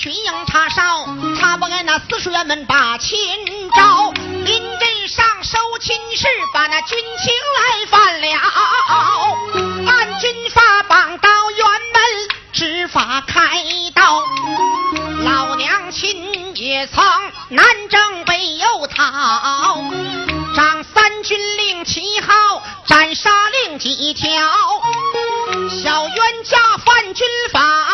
巡营查哨，查不开那四书院门把亲招。临阵上收亲事，把那军情来犯了。按军法绑到辕门，执法开刀。老娘亲也曾南征北又讨，掌三军令旗号，斩杀令几条。小冤家犯军法。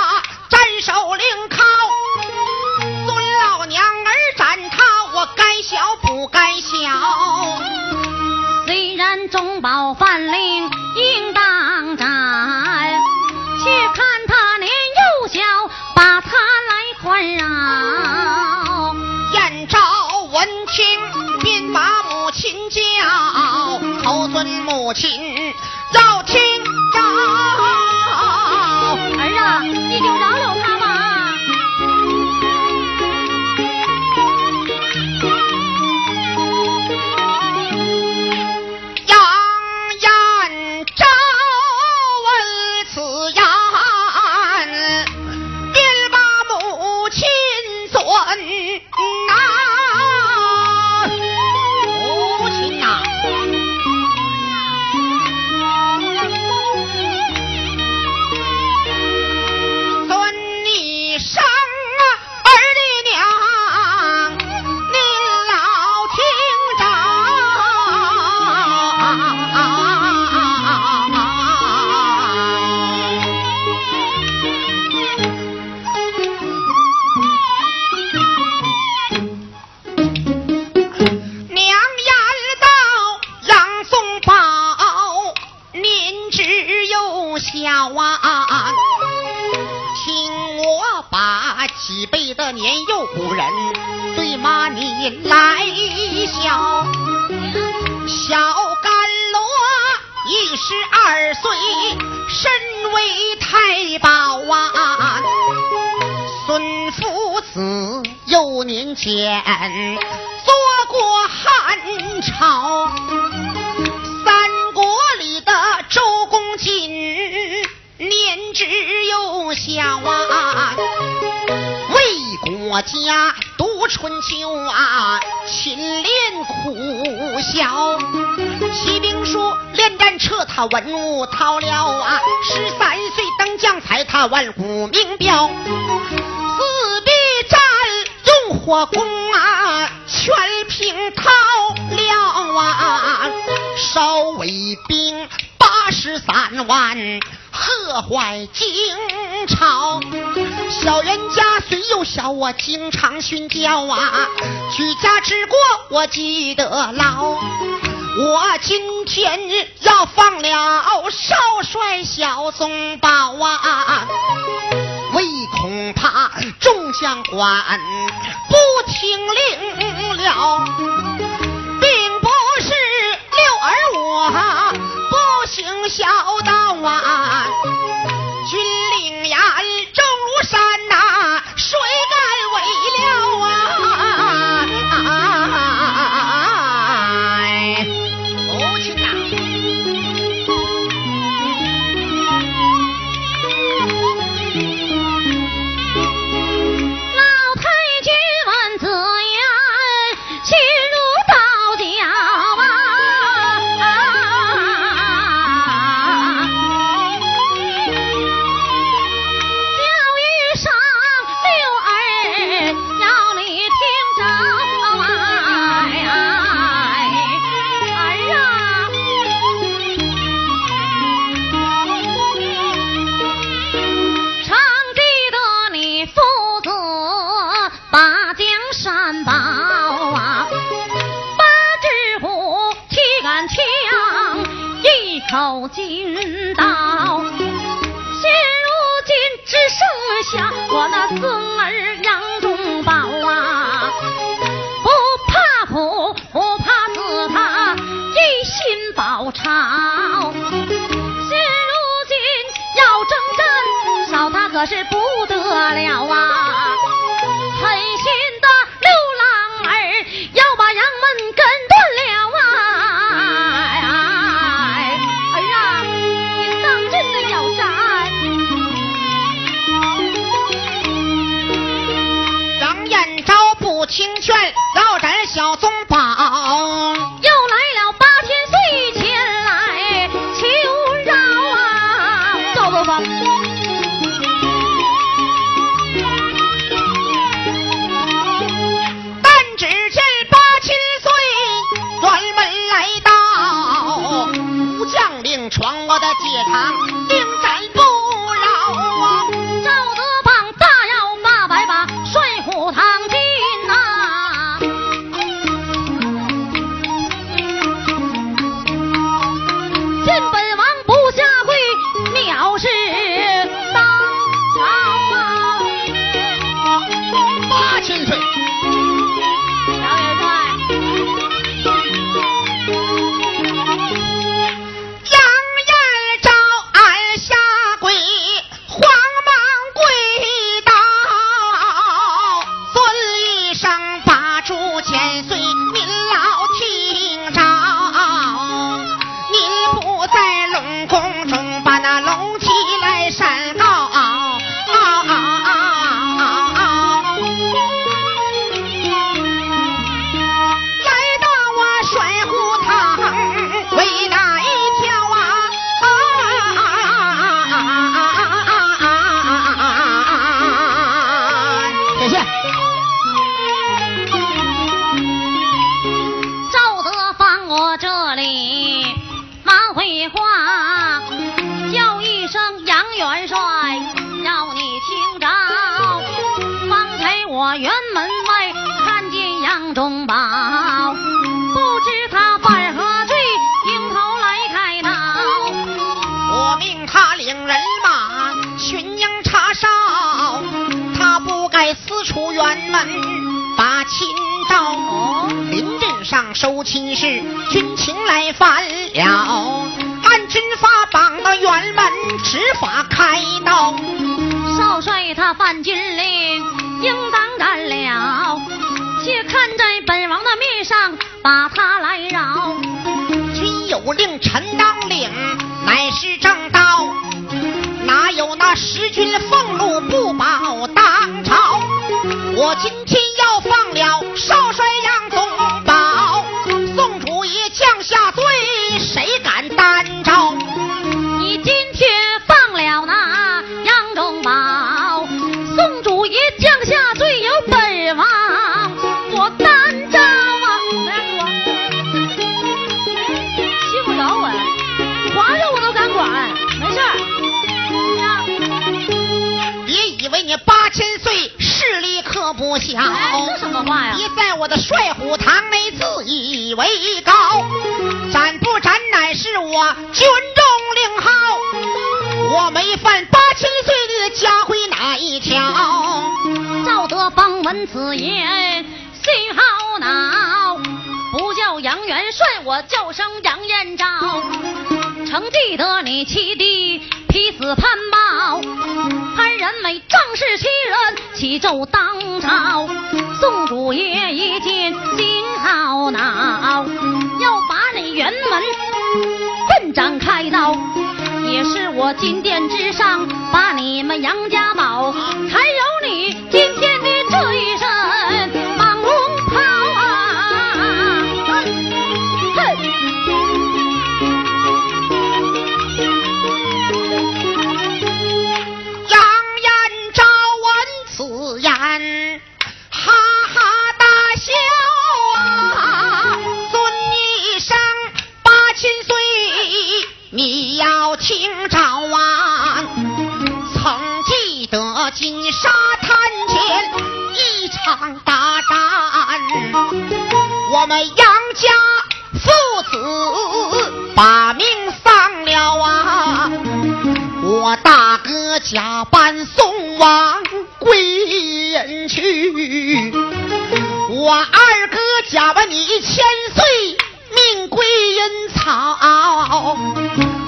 中饱饭令应当斩。且看他年幼小，把他来宽饶。燕昭闻听，便把母亲叫，侯尊母亲家读春秋啊，勤练苦学，习兵书，练战车，他文武韬料啊。十三岁登将才，他万古名标。四壁战用火攻啊，全凭韬料啊。烧伪兵八十三万，吓坏京朝。小人家虽幼小我经常训教啊。举家之过我记得牢我今天要放了少帅小宗保啊。唯恐怕众将官不听令了并不是六儿我不行孝道啊。君是不得了啊出辕门，把亲到临阵上收亲事，军情来犯了。按军法绑到辕门，执法开刀。少帅他犯军令，应当干了。且看在本王的面上，把他来饶。军有令，臣当领，乃是正道。哪有那十军俸禄不保当朝？我今天要放了少帅杨宗保，宋主爷降下罪，不小，什么话呀？别在我的帅府堂内自以为高，斩不斩乃是我军中令号，我没犯八千岁的家规哪一条？赵德芳闻此言，心好恼，不叫杨元帅，我叫声杨延昭。曾记得你七弟劈死潘豹，人美仗势欺人，起奏当朝。宋主爷一见心好恼，要把你辕门棍斩开刀。也是我金殿之上把你们杨家宝，才有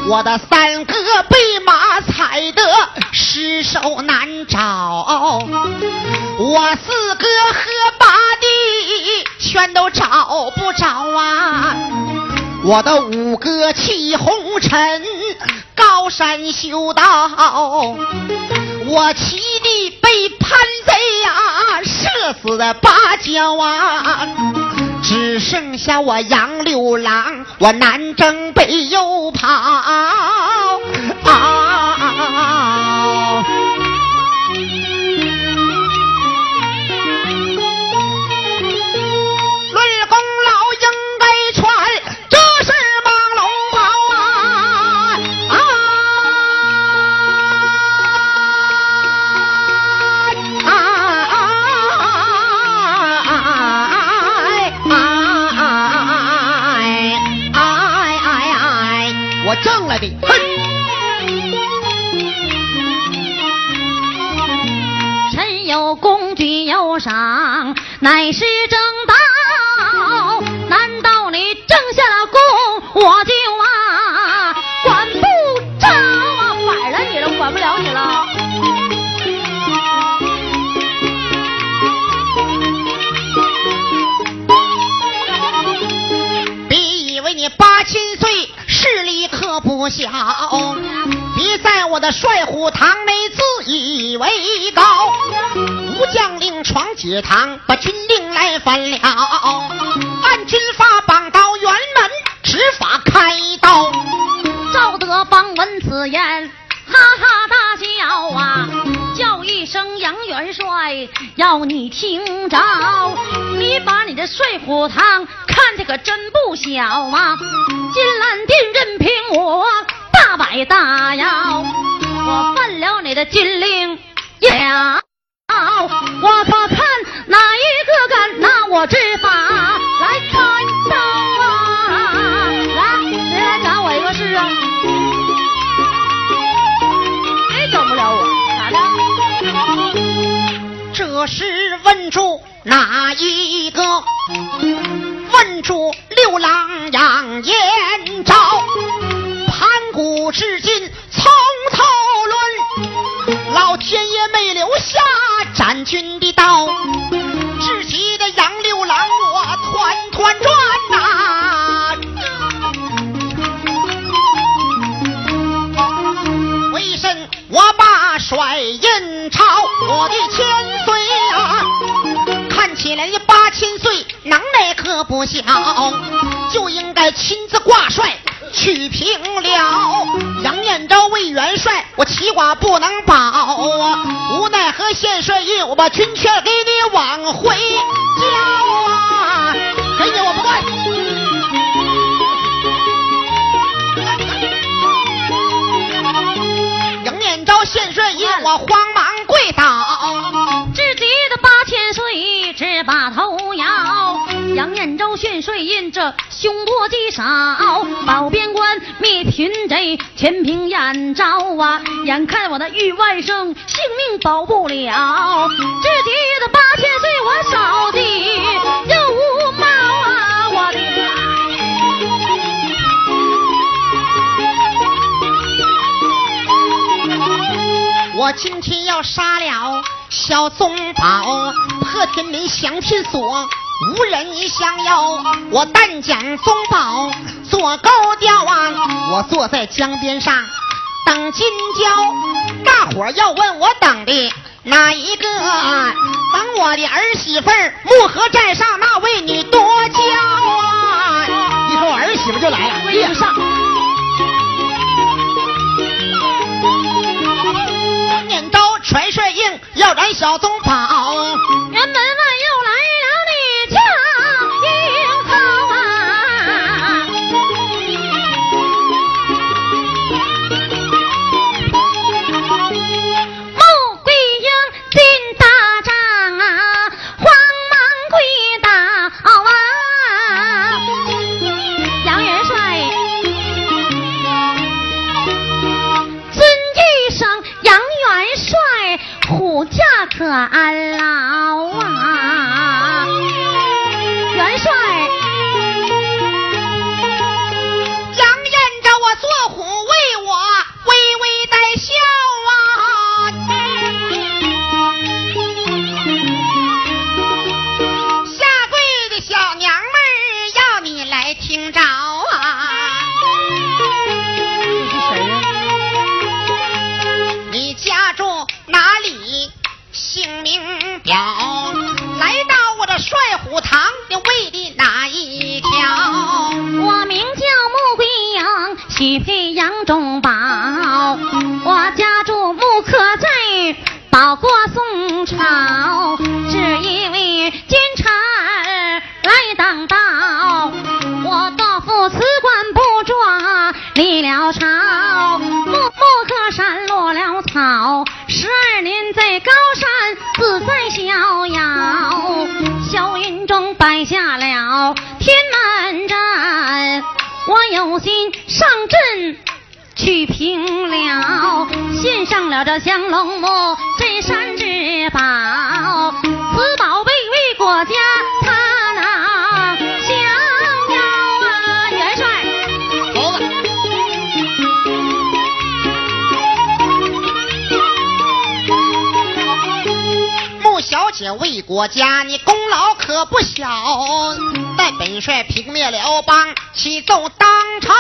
我的三哥被马踩得尸首难找，我四哥和八弟全都找不着啊。我的五哥弃红尘，高山修道；我七弟被叛贼呀、射死在八角啊，只剩下我杨六郎，我南征北又跑啊。乃是正道。难道你挣下了功，我就啊管不着啊？反了你了，管不了你了。别以为你八千岁势力可不小，别在我的帅府堂内自以为高。吴将令闯解堂，把军令来犯了，按军法绑到辕门，执法开刀。赵德芳闻此言，哈哈大笑啊，叫一声杨元帅，要你听着，你把你的帅府堂看得可真不小啊！金兰殿任凭我大摆大摇，我犯了你的军令呀！我可看哪一个敢拿我执法来开刀啊！来，谁来斩我一个试啊？谁整不了我？咋的？这是问住哪一个？问主刘郎杨延昭，盘古至今留下斩军的刀，至极的杨六郎我团团转呐、为甚我把甩印钞我的千岁啊，看起来八千岁，能耐可不小，就应该亲自挂帅去平了。杨延昭为元帅，我齐寡不能保啊，无奈何献帅印，我把军权给你往回交啊，给你我不干。杨延昭献帅印，我慌忙跪倒。至极的八千岁，只把头摇。杨延昭献帅印，这凶多吉少。保边关灭贫贼，全凭燕昭啊！眼看我的玉外甥性命保不了，至极的八千岁，我扫地又无毛啊！我的我今天要杀了小宗保，破天门降天锁，无人相邀。我但讲宗宝做高调啊！我坐在江边上等金交，大伙儿要问我等的哪一个？等我的儿媳妇儿木河寨上那位你多娇啊！一说我儿媳妇就来了，位不上。念招传帅印要斩小宗保。辕门我有心上阵去平了，献上了这降龙木镇山之宝，此宝贝为国家他那降妖啊，元帅。猴子，穆小姐为国家，你功劳可不小。待本帅平灭了邦，启奏当朝，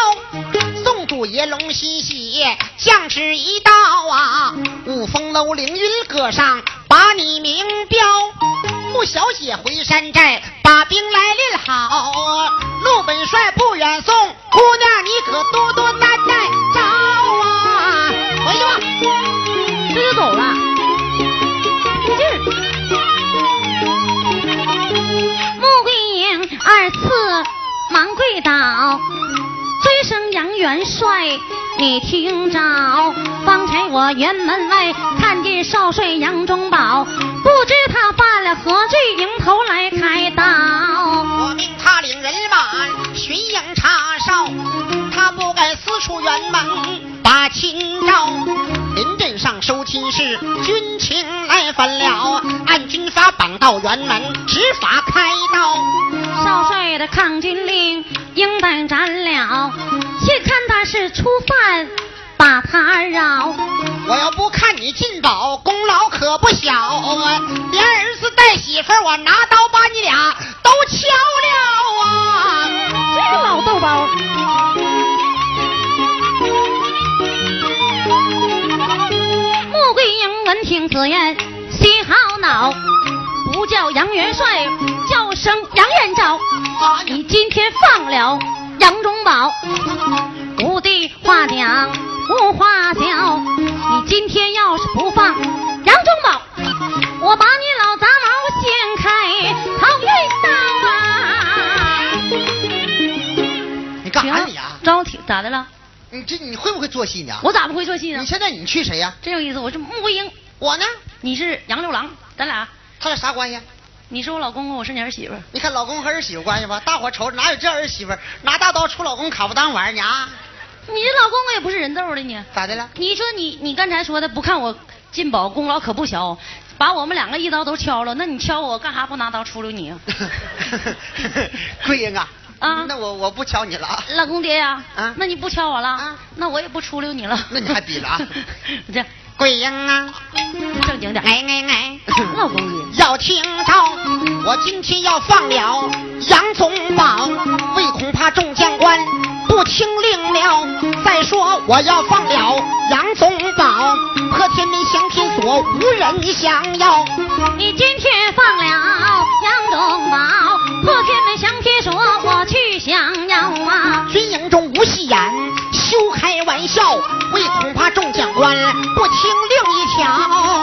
宋主爷龙心喜，将旨一道啊，五峰楼凌云阁上把你名标。穆小姐回山寨，把兵来练好。陆本帅不远送，姑娘你可多多元帅，你听着，方才我辕门外看见少帅杨忠宝，不知他犯了何罪，迎头来开刀。我命他领人马巡营查哨，他不敢私处辕门把亲招。临阵上收亲事，军情来分了，按军法绑到辕门，执法开刀。少帅的抗军令应当斩了，是初犯，把他饶。我要不看你进宝，功劳可不小。连儿子带媳妇儿，我拿刀把你俩都敲了啊！这个老豆包。穆桂英闻听此言，心好恼，不叫杨元帅，叫声杨元昭。你今天放了杨忠宝，无地话讲无话讲。你今天要是不放杨忠宝，我把你老杂毛掀开好运刀啊！你干啥你啊？招挺咋的了？你这你会不会做戏呢？我咋不会做戏呢？你现在你去谁呀？真有意思，我是穆桂英，我呢？你是杨六郎，咱俩他俩啥关系？你是我老公公，我是你儿媳妇。你看老公和儿媳妇关系吧？大伙瞅哪有这儿媳妇拿大刀出老公卡不当玩呢啊？你这老公公也不是人揍的你。咋的了？你说你你刚才说的不看我进宝功劳可不小，把我们两个一刀都敲了，那你敲我干啥不拿刀出溜你啊？桂英啊。啊，那我我不敲你了啊，老公爹呀，啊，那你不敲我了啊，那我也不出溜你了，那你还比了啊？这桂英啊，正经点，哎哎哎，老公爹要听着，我今天要放了杨宗保，为恐怕众将官不听令了。再说我要放了杨宗保，破天门降天锁无人想要。你今天放了杨宗保，破天门降天锁我去降妖啊。军营中无戏言，休开玩笑，为恐怕众将官不听令一条。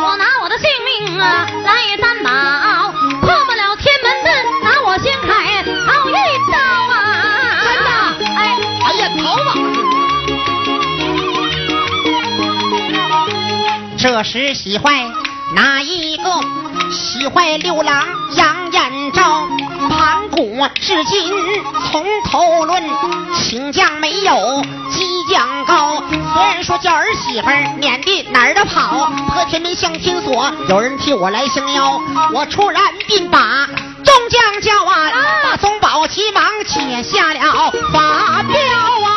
我拿我的性命啊来担保，破不了天门阵，拿我先开好一刀啊！真的？哎，哎呀，逃吧！这时喜坏哪一个？喜坏六郎杨延昭，盘古至今从头论，请将没有激将高。虽然说叫儿媳妇撵的哪儿都跑，破天门向天锁有人替我来相邀，我出然并把众将叫啊，把松宝急忙写下了发票啊。